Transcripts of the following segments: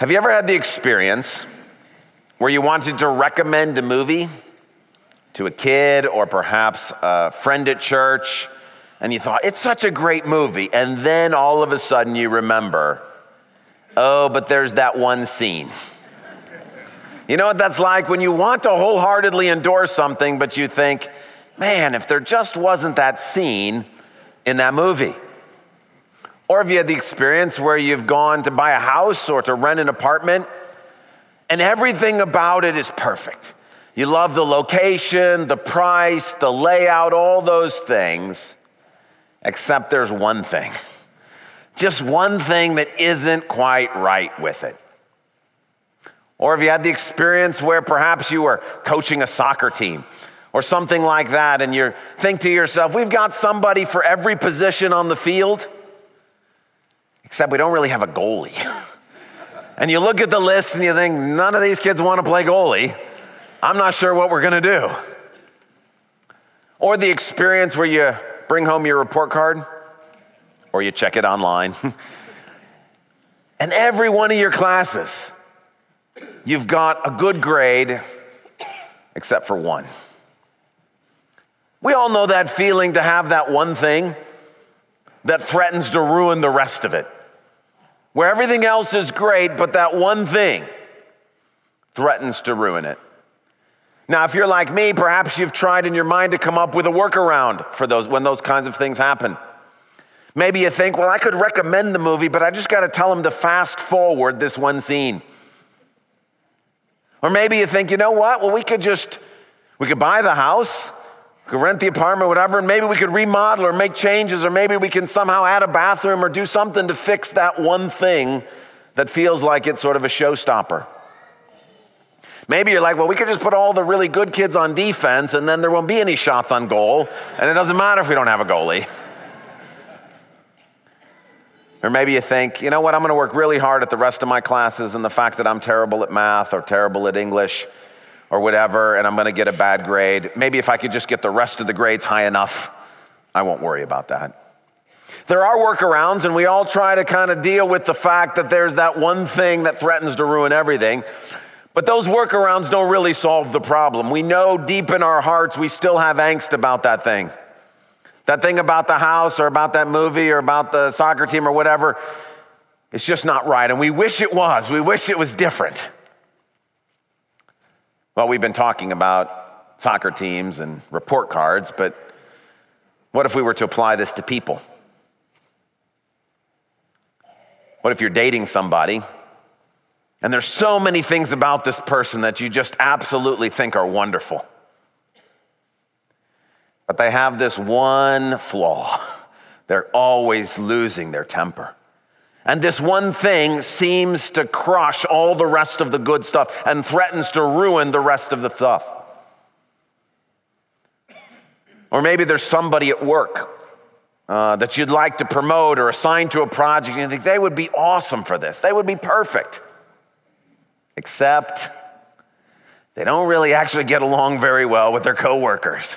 Have you ever had the experience where you wanted to recommend a movie to a kid or perhaps a friend at church and you thought, it's such a great movie, and then all of a sudden you remember, oh, but there's that one scene. You know what that's like when you want to wholeheartedly endorse something, but you think, man, if there just wasn't that scene in that movie. Or have you had the experience where you've gone to buy a house or to rent an apartment and everything about it is perfect? You love the location, the price, the layout, all those things, except there's one thing. Just one thing that isn't quite right with it. Or have you had the experience where perhaps you were coaching a soccer team or something like that, and you think to yourself, we've got somebody for every position on the field? Except we don't really have a goalie. and you look at the list and you think, none of these kids want to play goalie. I'm not sure what we're going to do. Or the experience where you bring home your report card or you check it online. and every one of your classes, you've got a good grade except for one. We all know that feeling to have that one thing that threatens to ruin the rest of it where everything else is great, but that one thing threatens to ruin it. Now, if you're like me, perhaps you've tried in your mind to come up with a workaround for those when those kinds of things happen. Maybe you think, well, I could recommend the movie, but I just got to tell them to fast forward this one scene. Or maybe you think, you know what? Well, we could just we could buy the house could rent the apartment, whatever, and maybe we could remodel or make changes, or maybe we can somehow add a bathroom or do something to fix that one thing that feels like it's sort of a showstopper. Maybe you're like, well, we could just put all the really good kids on defense and then there won't be any shots on goal, and it doesn't matter if we don't have a goalie. Or maybe you think, you know what, I'm going to work really hard at the rest of my classes, and the fact that I'm terrible at math or terrible at English or whatever, and I'm going to get a bad grade. Maybe if I could just get the rest of the grades high enough, I won't worry about that. There are workarounds, and we all try to kind of deal with the fact that there's that one thing that threatens to ruin everything. But those workarounds don't really solve the problem. We know deep in our hearts we still have angst about that thing. That thing about the house or about that movie or about the soccer team or whatever, it's just not right. And we wish it was. We wish it was different. Well, we've been talking about soccer teams and report cards, but what if we were to apply this to people? What if you're dating somebody and there's so many things about this person that you just absolutely think are wonderful? But they have this one flaw. They're always losing their temper. And this one thing seems to crush all the rest of the good stuff and threatens to ruin the rest of the stuff. Or maybe there's somebody at work uh, that you'd like to promote or assign to a project, and you think they would be awesome for this. They would be perfect. Except they don't really actually get along very well with their coworkers.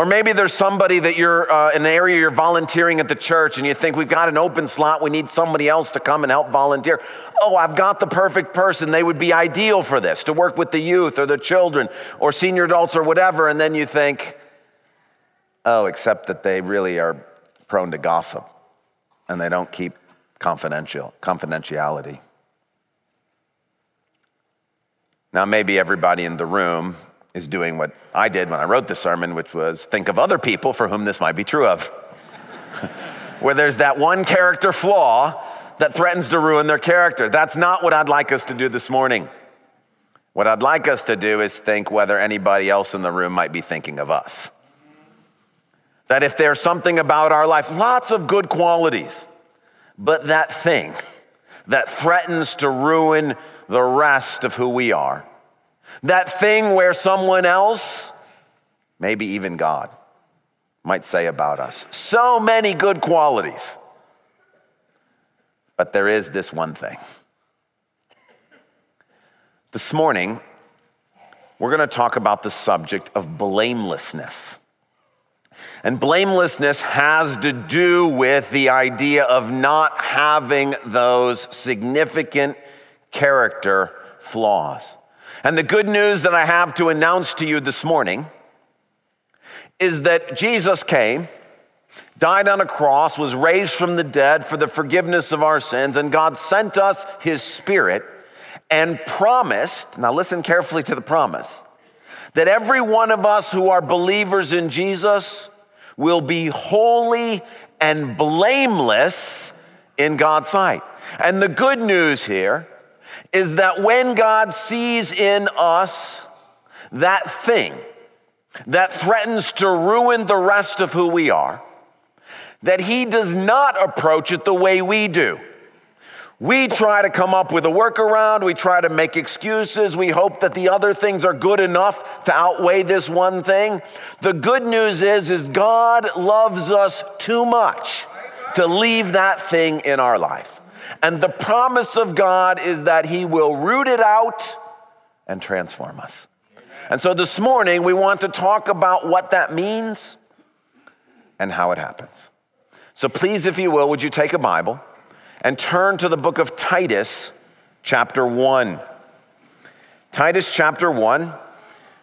Or maybe there's somebody that you're uh, in an area you're volunteering at the church and you think we've got an open slot, we need somebody else to come and help volunteer. Oh, I've got the perfect person. They would be ideal for this to work with the youth or the children or senior adults or whatever. And then you think, oh, except that they really are prone to gossip and they don't keep confidential confidentiality. Now, maybe everybody in the room is doing what I did when I wrote the sermon, which was think of other people for whom this might be true of. Where there's that one character flaw that threatens to ruin their character. That's not what I'd like us to do this morning. What I'd like us to do is think whether anybody else in the room might be thinking of us. That if there's something about our life, lots of good qualities, but that thing that threatens to ruin the rest of who we are, that thing where someone else, maybe even God, might say about us. So many good qualities. But there is this one thing. This morning, we're going to talk about the subject of blamelessness. And blamelessness has to do with the idea of not having those significant character flaws. And the good news that I have to announce to you this morning is that Jesus came, died on a cross, was raised from the dead for the forgiveness of our sins, and God sent us his Spirit and promised, now listen carefully to the promise, that every one of us who are believers in Jesus will be holy and blameless in God's sight. And the good news here is that when God sees in us that thing that threatens to ruin the rest of who we are, that He does not approach it the way we do. We try to come up with a workaround. We try to make excuses. We hope that the other things are good enough to outweigh this one thing. The good news is, is God loves us too much to leave that thing in our life. And the promise of God is that He will root it out and transform us. And so this morning, we want to talk about what that means and how it happens. So please, if you will, would you take a Bible? and turn to the book of Titus, chapter 1. Titus, chapter 1.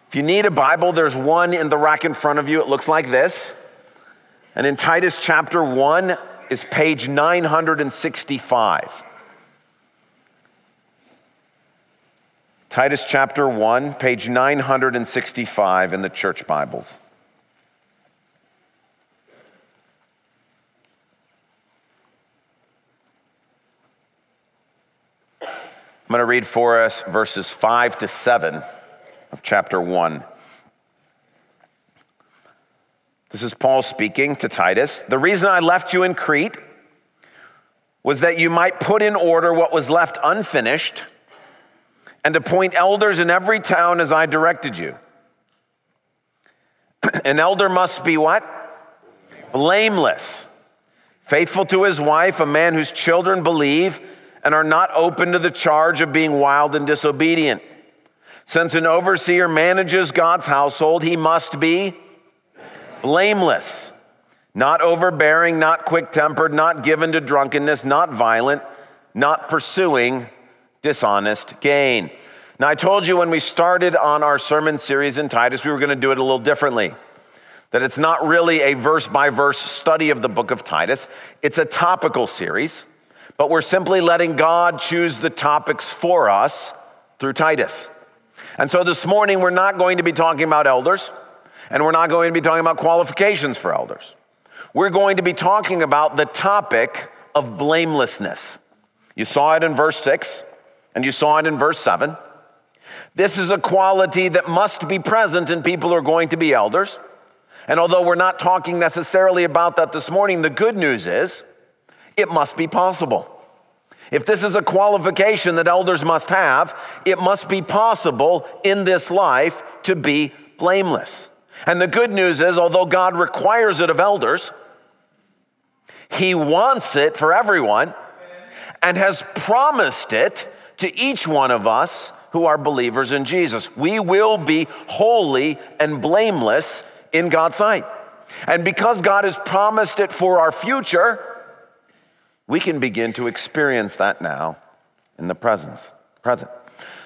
If you need a Bible, there's one in the rack in front of you. It looks like this. And in Titus, chapter 1 is page 965. Titus chapter 1, page 965 in the church Bibles. I'm going to read for us verses 5 to 7 of chapter 1. This is Paul speaking to Titus. The reason I left you in Crete was that you might put in order what was left unfinished and appoint elders in every town as I directed you. An elder must be what? Blameless, faithful to his wife, a man whose children believe and are not open to the charge of being wild and disobedient. Since an overseer manages God's household, he must be blameless, not overbearing, not quick tempered, not given to drunkenness, not violent, not pursuing dishonest gain. Now, I told you when we started on our sermon series in Titus, we were going to do it a little differently. That it's not really a verse by verse study of the book of Titus, it's a topical series but we're simply letting God choose the topics for us through Titus. And so this morning, we're not going to be talking about elders, and we're not going to be talking about qualifications for elders. We're going to be talking about the topic of blamelessness. You saw it in verse 6, and you saw it in verse 7. This is a quality that must be present in people who are going to be elders. And although we're not talking necessarily about that this morning, the good news is it must be possible. If this is a qualification that elders must have, it must be possible in this life to be blameless. And the good news is, although God requires it of elders, He wants it for everyone and has promised it to each one of us who are believers in Jesus. We will be holy and blameless in God's sight. And because God has promised it for our future, we can begin to experience that now in the presence, present.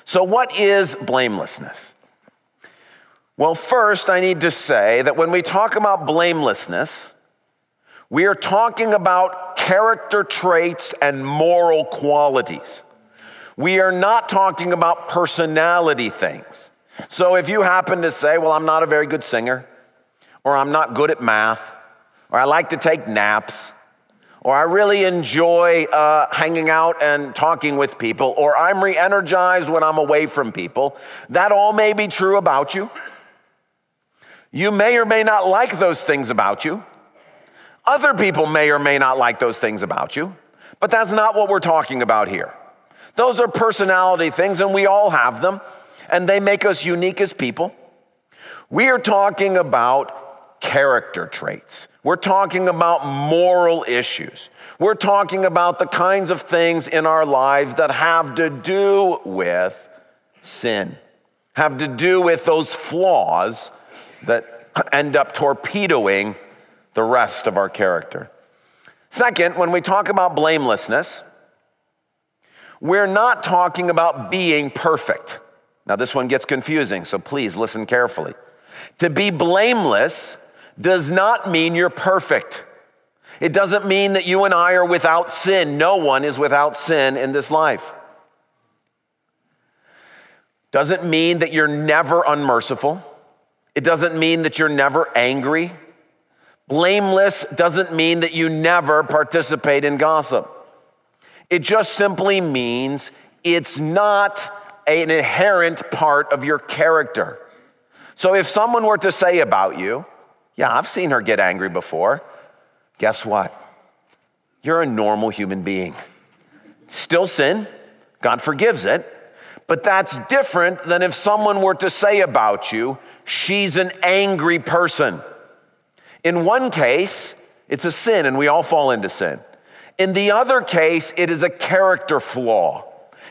So, what is blamelessness? Well, first, I need to say that when we talk about blamelessness, we are talking about character traits and moral qualities. We are not talking about personality things. So, if you happen to say, Well, I'm not a very good singer, or I'm not good at math, or I like to take naps, or I really enjoy uh, hanging out and talking with people, or I'm re energized when I'm away from people. That all may be true about you. You may or may not like those things about you. Other people may or may not like those things about you, but that's not what we're talking about here. Those are personality things, and we all have them, and they make us unique as people. We are talking about character traits. We're talking about moral issues. We're talking about the kinds of things in our lives that have to do with sin, have to do with those flaws that end up torpedoing the rest of our character. Second, when we talk about blamelessness, we're not talking about being perfect. Now, this one gets confusing, so please listen carefully. To be blameless does not mean you're perfect. It doesn't mean that you and I are without sin. No one is without sin in this life. Doesn't mean that you're never unmerciful. It doesn't mean that you're never angry. Blameless doesn't mean that you never participate in gossip. It just simply means it's not an inherent part of your character. So if someone were to say about you, yeah, I've seen her get angry before, guess what? You're a normal human being. Still sin, God forgives it, but that's different than if someone were to say about you, she's an angry person. In one case, it's a sin and we all fall into sin. In the other case, it is a character flaw.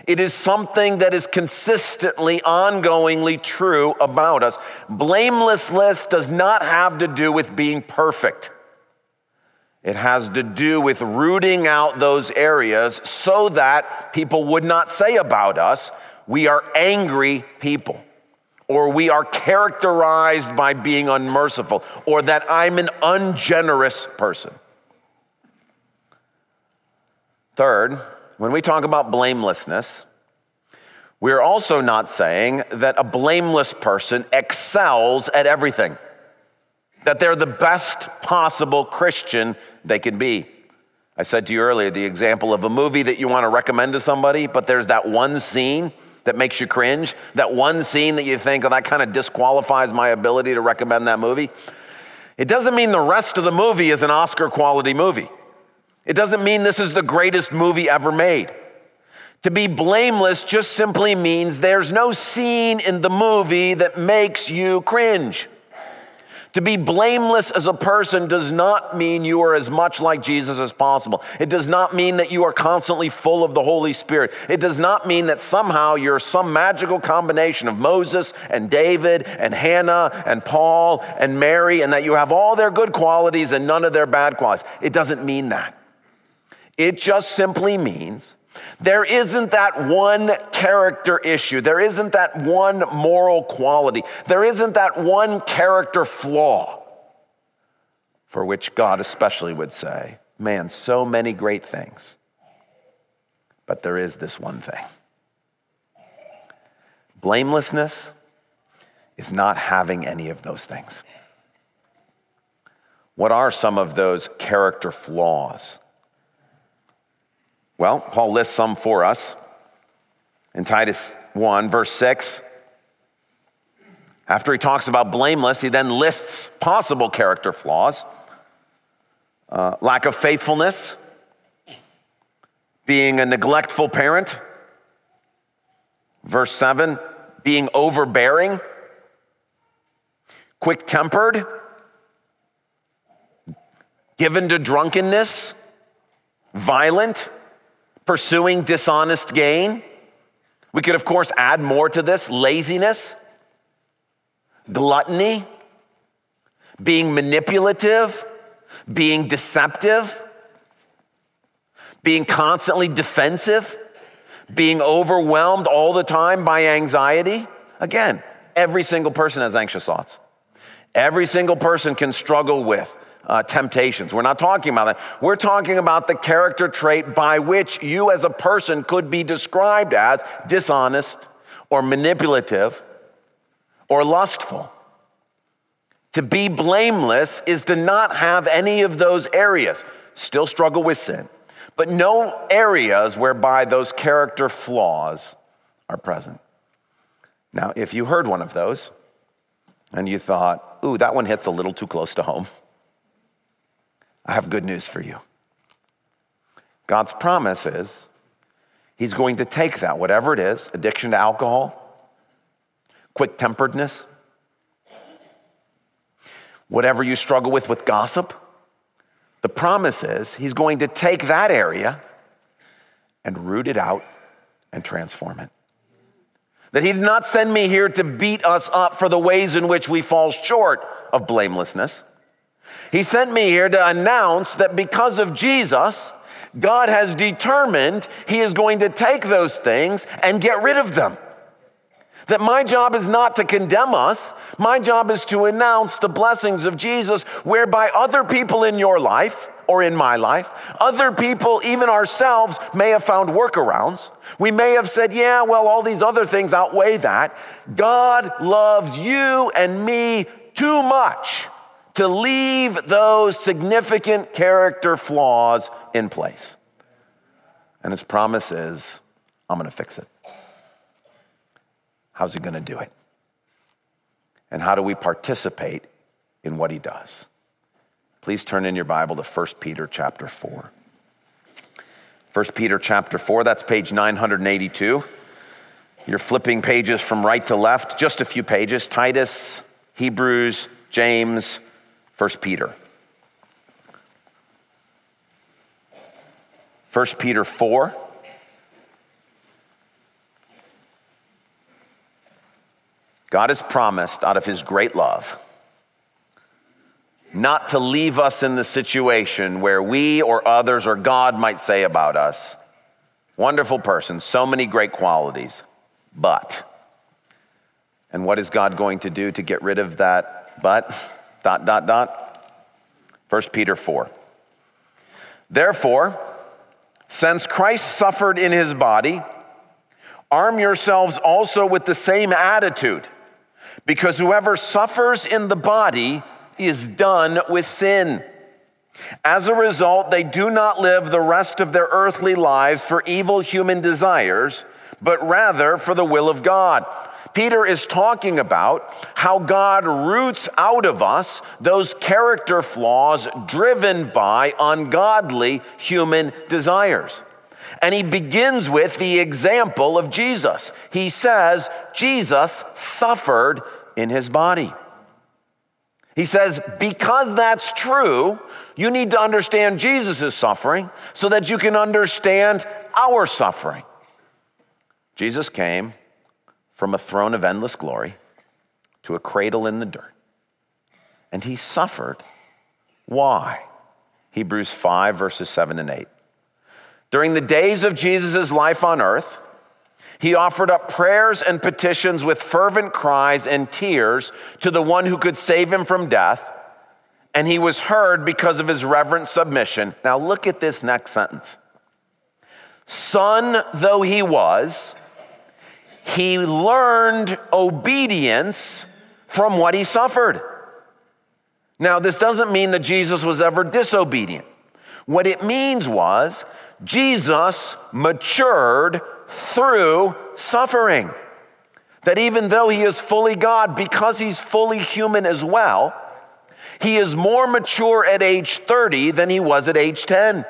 It is something that is consistently, ongoingly true about us. Blamelessness does not have to do with being perfect. It has to do with rooting out those areas so that people would not say about us, we are angry people, or we are characterized by being unmerciful, or that I'm an ungenerous person. Third, when we talk about blamelessness, we're also not saying that a blameless person excels at everything, that they're the best possible Christian they can be. I said to you earlier the example of a movie that you want to recommend to somebody, but there's that one scene that makes you cringe, that one scene that you think, oh, that kind of disqualifies my ability to recommend that movie. It doesn't mean the rest of the movie is an Oscar quality movie. It doesn't mean this is the greatest movie ever made. To be blameless just simply means there's no scene in the movie that makes you cringe. To be blameless as a person does not mean you are as much like Jesus as possible. It does not mean that you are constantly full of the Holy Spirit. It does not mean that somehow you're some magical combination of Moses and David and Hannah and Paul and Mary and that you have all their good qualities and none of their bad qualities. It doesn't mean that. It just simply means there isn't that one character issue. There isn't that one moral quality. There isn't that one character flaw for which God especially would say, Man, so many great things. But there is this one thing blamelessness is not having any of those things. What are some of those character flaws? Well, Paul lists some for us in Titus 1, verse 6. After he talks about blameless, he then lists possible character flaws uh, lack of faithfulness, being a neglectful parent. Verse 7, being overbearing, quick tempered, given to drunkenness, violent pursuing dishonest gain. We could, of course, add more to this laziness, gluttony, being manipulative, being deceptive, being constantly defensive, being overwhelmed all the time by anxiety. Again, every single person has anxious thoughts. Every single person can struggle with uh, temptations. We're not talking about that. We're talking about the character trait by which you as a person could be described as dishonest or manipulative or lustful. To be blameless is to not have any of those areas. Still struggle with sin, but no areas whereby those character flaws are present. Now, if you heard one of those and you thought, ooh, that one hits a little too close to home, I have good news for you. God's promise is He's going to take that, whatever it is addiction to alcohol, quick temperedness, whatever you struggle with with gossip. The promise is He's going to take that area and root it out and transform it. That he did not send me here to beat us up for the ways in which we fall short of blamelessness. He sent me here to announce that because of Jesus, God has determined he is going to take those things and get rid of them. That my job is not to condemn us. My job is to announce the blessings of Jesus, whereby other people in your life or in my life, other people, even ourselves, may have found workarounds. We may have said, yeah, well, all these other things outweigh that. God loves you and me too much to leave those significant character flaws in place. And his promise is, I'm going to fix it. How's he going to do it? And how do we participate in what he does? Please turn in your Bible to 1 Peter chapter 4. 1 Peter chapter 4, that's page 982. You're flipping pages from right to left, just a few pages Titus, Hebrews, James, 1 Peter. 1 Peter 4. God has promised out of his great love not to leave us in the situation where we or others or God might say about us, wonderful person, so many great qualities, but. And what is God going to do to get rid of that but? Dot, dot, dot. 1 Peter 4. Therefore, since Christ suffered in his body, arm yourselves also with the same attitude, because whoever suffers in the body is done with sin. As a result, they do not live the rest of their earthly lives for evil human desires, but rather for the will of God. Peter is talking about how God roots out of us those character flaws driven by ungodly human desires. And he begins with the example of Jesus. He says, Jesus suffered in his body. He says, because that's true, you need to understand Jesus' suffering so that you can understand our suffering. Jesus came from a throne of endless glory to a cradle in the dirt. And he suffered. Why? Hebrews 5, verses 7 and 8. During the days of Jesus' life on earth, he offered up prayers and petitions with fervent cries and tears to the one who could save him from death, and he was heard because of his reverent submission. Now, look at this next sentence. Son though he was, he learned obedience from what he suffered. Now, this doesn't mean that Jesus was ever disobedient. What it means was Jesus matured through suffering. That even though he is fully God, because he's fully human as well, he is more mature at age 30 than he was at age 10.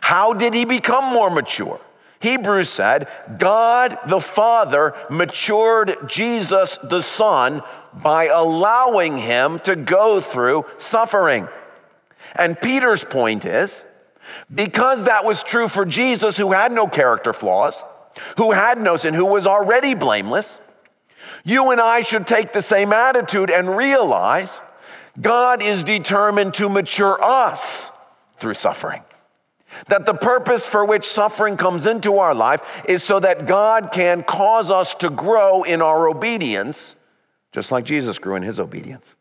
How did he become more mature? Hebrews said, God the Father matured Jesus the Son by allowing him to go through suffering. And Peter's point is because that was true for Jesus, who had no character flaws, who had no sin, who was already blameless, you and I should take the same attitude and realize God is determined to mature us through suffering. That the purpose for which suffering comes into our life is so that God can cause us to grow in our obedience, just like Jesus grew in his obedience.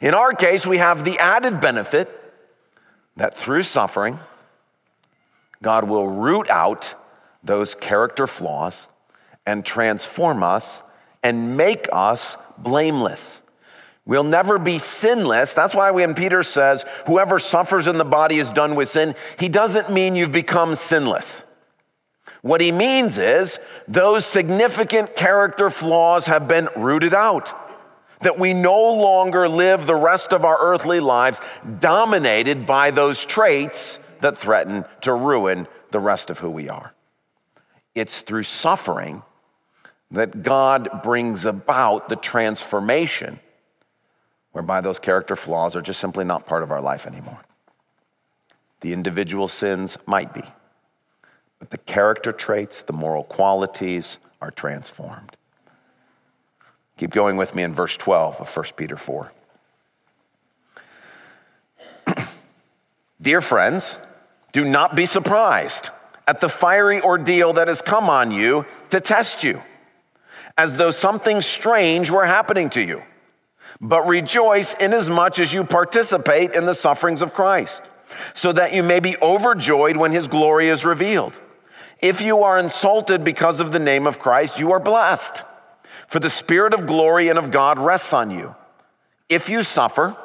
In our case, we have the added benefit that through suffering, God will root out those character flaws and transform us and make us blameless. We'll never be sinless. That's why when Peter says, whoever suffers in the body is done with sin, he doesn't mean you've become sinless. What he means is those significant character flaws have been rooted out. That we no longer live the rest of our earthly life dominated by those traits that threaten to ruin the rest of who we are. It's through suffering that God brings about the transformation whereby those character flaws are just simply not part of our life anymore. The individual sins might be, but the character traits, the moral qualities are transformed. Keep going with me in verse 12 of 1 Peter 4. Dear friends, do not be surprised at the fiery ordeal that has come on you to test you, as though something strange were happening to you. But rejoice inasmuch as you participate in the sufferings of Christ, so that you may be overjoyed when his glory is revealed. If you are insulted because of the name of Christ, you are blessed, for the Spirit of glory and of God rests on you. If you suffer,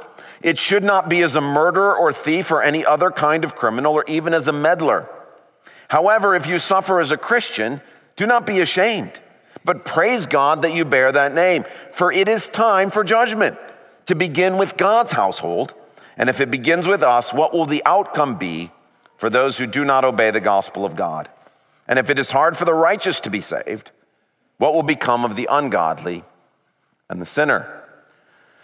it should not be as a murderer or thief or any other kind of criminal or even as a meddler. However, if you suffer as a Christian, do not be ashamed, but praise God that you bear that name. For it is time for judgment to begin with God's household. And if it begins with us, what will the outcome be for those who do not obey the gospel of God? And if it is hard for the righteous to be saved, what will become of the ungodly and the sinner?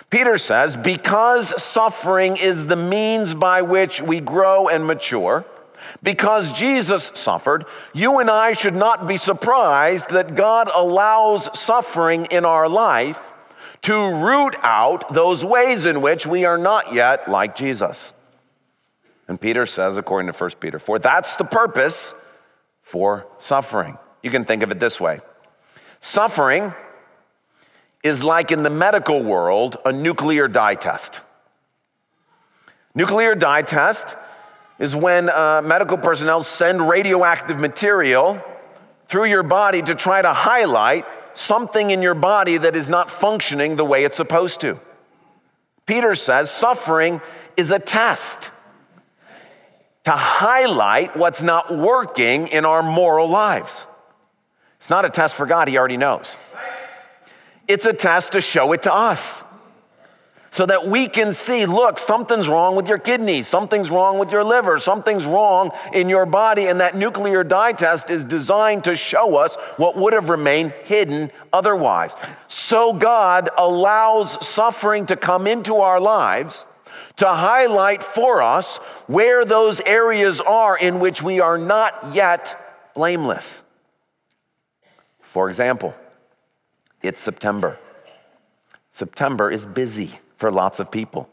Peter says, because suffering is the means by which we grow and mature, because Jesus suffered, you and I should not be surprised that God allows suffering in our life to root out those ways in which we are not yet like Jesus. And Peter says, according to 1 Peter 4, that's the purpose for suffering. You can think of it this way suffering is like in the medical world a nuclear dye test. Nuclear dye test is when uh, medical personnel send radioactive material through your body to try to highlight something in your body that is not functioning the way it's supposed to. Peter says suffering is a test to highlight what's not working in our moral lives. It's not a test for God, He already knows. It's a test to show it to us so that we can see look, something's wrong with your kidneys, something's wrong with your liver, something's wrong in your body. And that nuclear dye test is designed to show us what would have remained hidden otherwise. So God allows suffering to come into our lives to highlight for us where those areas are in which we are not yet blameless. For example, it's September. September is busy for lots of people.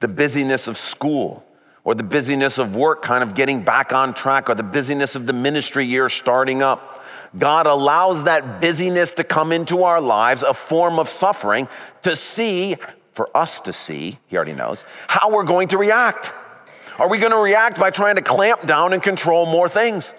The busyness of school or the busyness of work kind of getting back on track or the busyness of the ministry year starting up. God allows that busyness to come into our lives, a form of suffering, to see, for us to see, he already knows, how we're going to react. Are we going to react by trying to clamp down and control more things?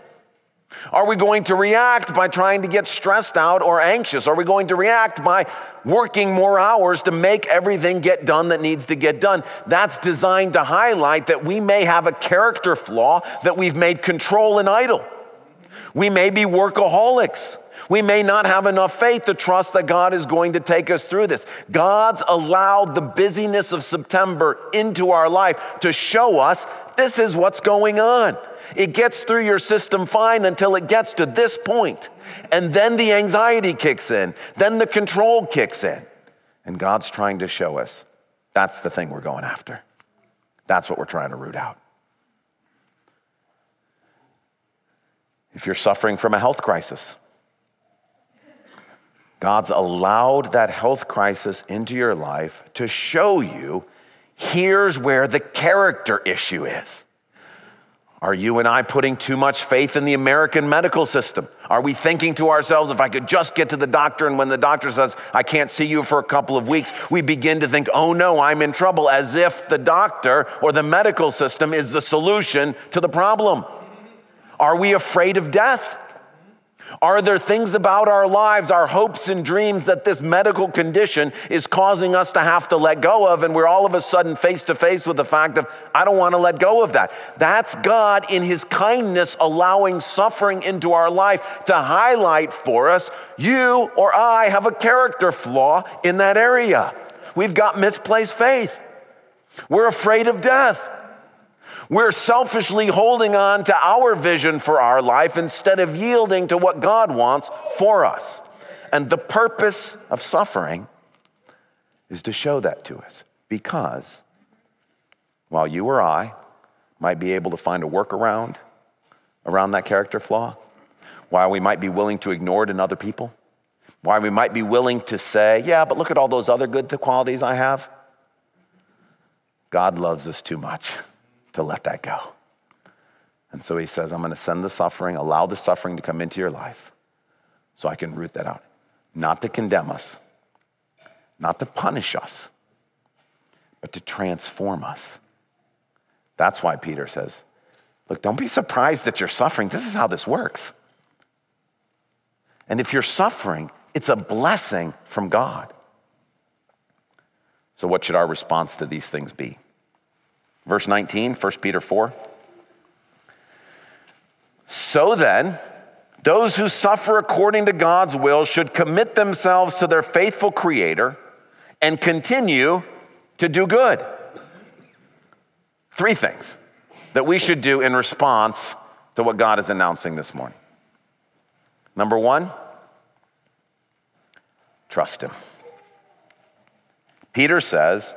Are we going to react by trying to get stressed out or anxious? Are we going to react by working more hours to make everything get done that needs to get done? That's designed to highlight that we may have a character flaw that we've made control and idol. We may be workaholics. We may not have enough faith to trust that God is going to take us through this. God's allowed the busyness of September into our life to show us this is what's going on. It gets through your system fine until it gets to this point. And then the anxiety kicks in, then the control kicks in. And God's trying to show us that's the thing we're going after. That's what we're trying to root out. If you're suffering from a health crisis, God's allowed that health crisis into your life to show you here's where the character issue is. Are you and I putting too much faith in the American medical system? Are we thinking to ourselves, if I could just get to the doctor, and when the doctor says, I can't see you for a couple of weeks, we begin to think, oh no, I'm in trouble, as if the doctor or the medical system is the solution to the problem? Are we afraid of death? Are there things about our lives, our hopes and dreams that this medical condition is causing us to have to let go of? And we're all of a sudden face to face with the fact of, I don't want to let go of that. That's God in His kindness allowing suffering into our life to highlight for us, you or I have a character flaw in that area. We've got misplaced faith. We're afraid of death. We're selfishly holding on to our vision for our life instead of yielding to what God wants for us. And the purpose of suffering is to show that to us because while you or I might be able to find a workaround around that character flaw, Why we might be willing to ignore it in other people? Why we might be willing to say, yeah, but look at all those other good qualities I have? God loves us too much to let that go. And so he says, I'm going to send the suffering, allow the suffering to come into your life so I can root that out. Not to condemn us, not to punish us, but to transform us. That's why Peter says, Look, don't be surprised that you're suffering. This is how this works. And if you're suffering, it's a blessing from God. So, what should our response to these things be? Verse 19, 1 Peter 4. So then, those who suffer according to God's will should commit themselves to their faithful Creator and continue to do good. Three things that we should do in response to what God is announcing this morning. Number one, trust Him. Peter says,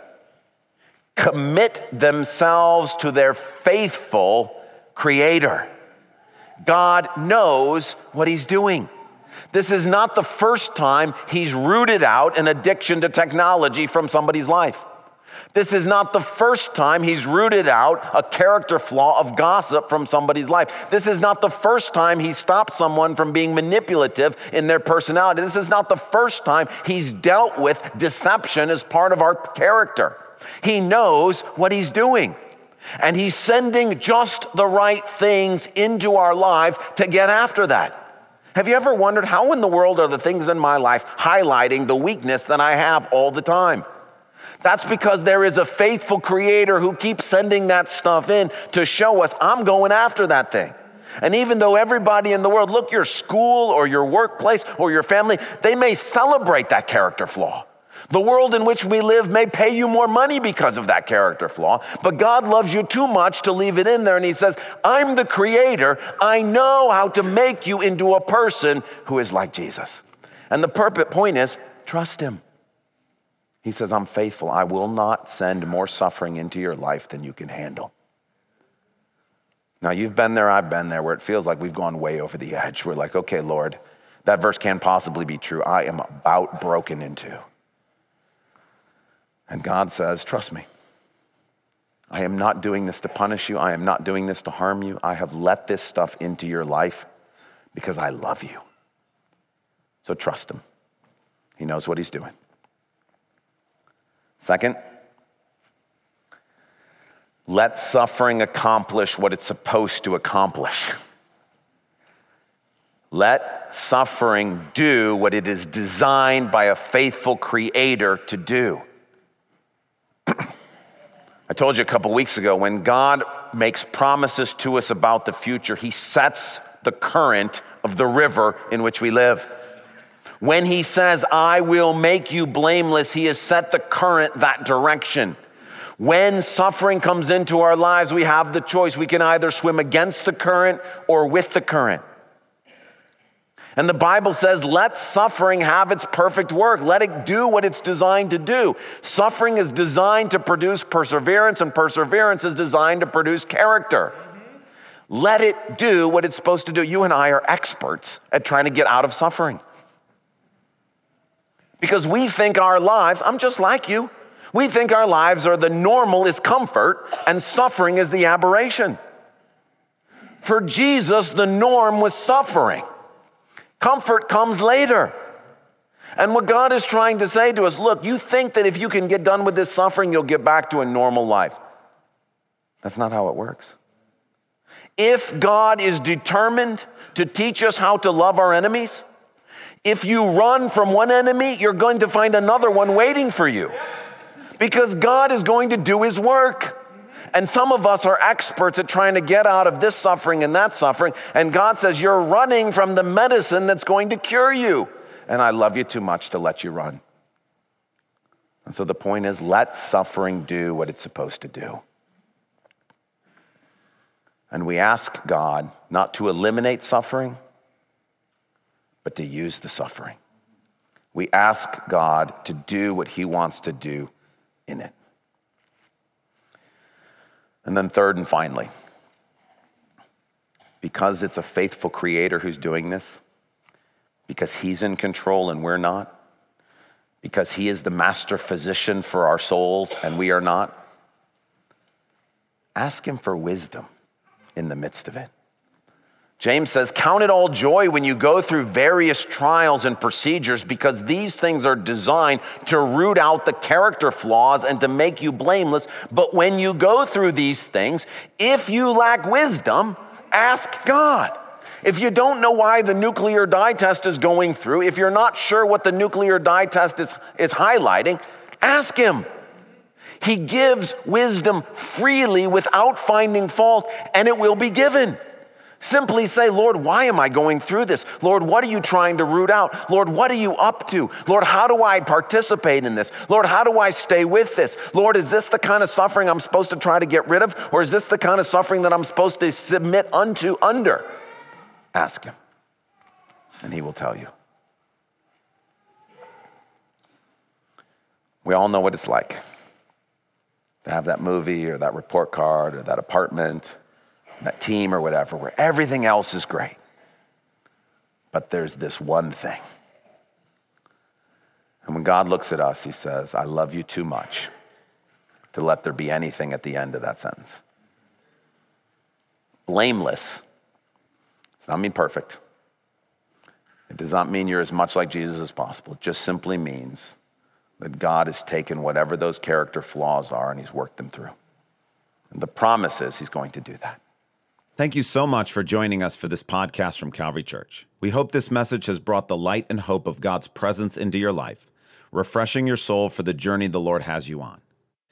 commit themselves to their faithful Creator. God knows what He's doing. This is not the first time He's rooted out an addiction to technology from somebody's life. This is not the first time he's rooted out a character flaw of gossip from somebody's life. This is not the first time he stopped someone from being manipulative in their personality. This is not the first time he's dealt with deception as part of our character. He knows what he's doing. And he's sending just the right things into our life to get after that. Have you ever wondered how in the world are the things in my life highlighting the weakness that I have all the time? That's because there is a faithful creator who keeps sending that stuff in to show us I'm going after that thing. And even though everybody in the world, look, your school or your workplace or your family, they may celebrate that character flaw. The world in which we live may pay you more money because of that character flaw, but God loves you too much to leave it in there. And He says, I'm the creator. I know how to make you into a person who is like Jesus. And the perfect point is trust Him. He says, I'm faithful. I will not send more suffering into your life than you can handle. Now, you've been there, I've been there, where it feels like we've gone way over the edge. We're like, okay, Lord, that verse can't possibly be true. I am about broken into. And God says, Trust me. I am not doing this to punish you. I am not doing this to harm you. I have let this stuff into your life because I love you. So trust Him. He knows what He's doing. Second, let suffering accomplish what it's supposed to accomplish. Let suffering do what it is designed by a faithful creator to do. I told you a couple weeks ago when God makes promises to us about the future, he sets the current of the river in which we live. When he says, I will make you blameless, he has set the current that direction. When suffering comes into our lives, we have the choice. We can either swim against the current or with the current. And the Bible says, let suffering have its perfect work. Let it do what it's designed to do. Suffering is designed to produce perseverance, and perseverance is designed to produce character. Let it do what it's supposed to do. You and I are experts at trying to get out of suffering. Because we think our lives, I'm just like you, we think our lives are the normal is comfort and suffering is the aberration. For Jesus, the norm was suffering. Comfort comes later. And what God is trying to say to us look, you think that if you can get done with this suffering, you'll get back to a normal life. That's not how it works. If God is determined to teach us how to love our enemies, if you run from one enemy, you're going to find another one waiting for you because God is going to do his work. And some of us are experts at trying to get out of this suffering and that suffering. And God says, You're running from the medicine that's going to cure you. And I love you too much to let you run. And so the point is let suffering do what it's supposed to do. And we ask God not to eliminate suffering but to use the suffering. We ask God to do what He wants to do in it. And then, third and finally, because it's a faithful creator who's doing this, because he's in control and we're not, because he is the master physician for our souls and we are not, ask him for wisdom in the midst of it. James says, Count it all joy when you go through various trials and procedures because these things are designed to root out the character flaws and to make you blameless. But when you go through these things, if you lack wisdom, ask God. If you don't know why the nuclear dye test is going through, if you're not sure what the nuclear dye test is, is highlighting, ask Him. He gives wisdom freely without finding fault, and it will be given. Simply say, Lord, why am I going through this? Lord, what are you trying to root out? Lord, what are you up to? Lord, how do I participate in this? Lord, how do I stay with this? Lord, is this the kind of suffering I'm supposed to try to get rid of? Or is this the kind of suffering that I'm supposed to submit unto under? Ask Him, and He will tell you. We all know what it's like to have that movie or that report card or that apartment that team or whatever, where everything else is great. But there's this one thing. And when God looks at us, he says, I love you too much to let there be anything at the end of that sentence. Blameless does not mean perfect. It does not mean you're as much like Jesus as possible. It just simply means that God has taken whatever those character flaws are and he's worked them through. And the promise is he's going to do that. Thank you so much for joining us for this podcast from Calvary Church. We hope this message has brought the light and hope of God's presence into your life, refreshing your soul for the journey the Lord has you on.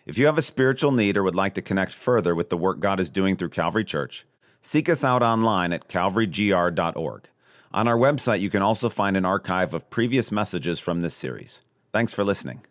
If you have a spiritual need or would like to connect further with the work God is doing through Calvary Church, seek us out online at calvarygr.org. On our website, you can also find an archive of previous messages from this series. Thanks for listening.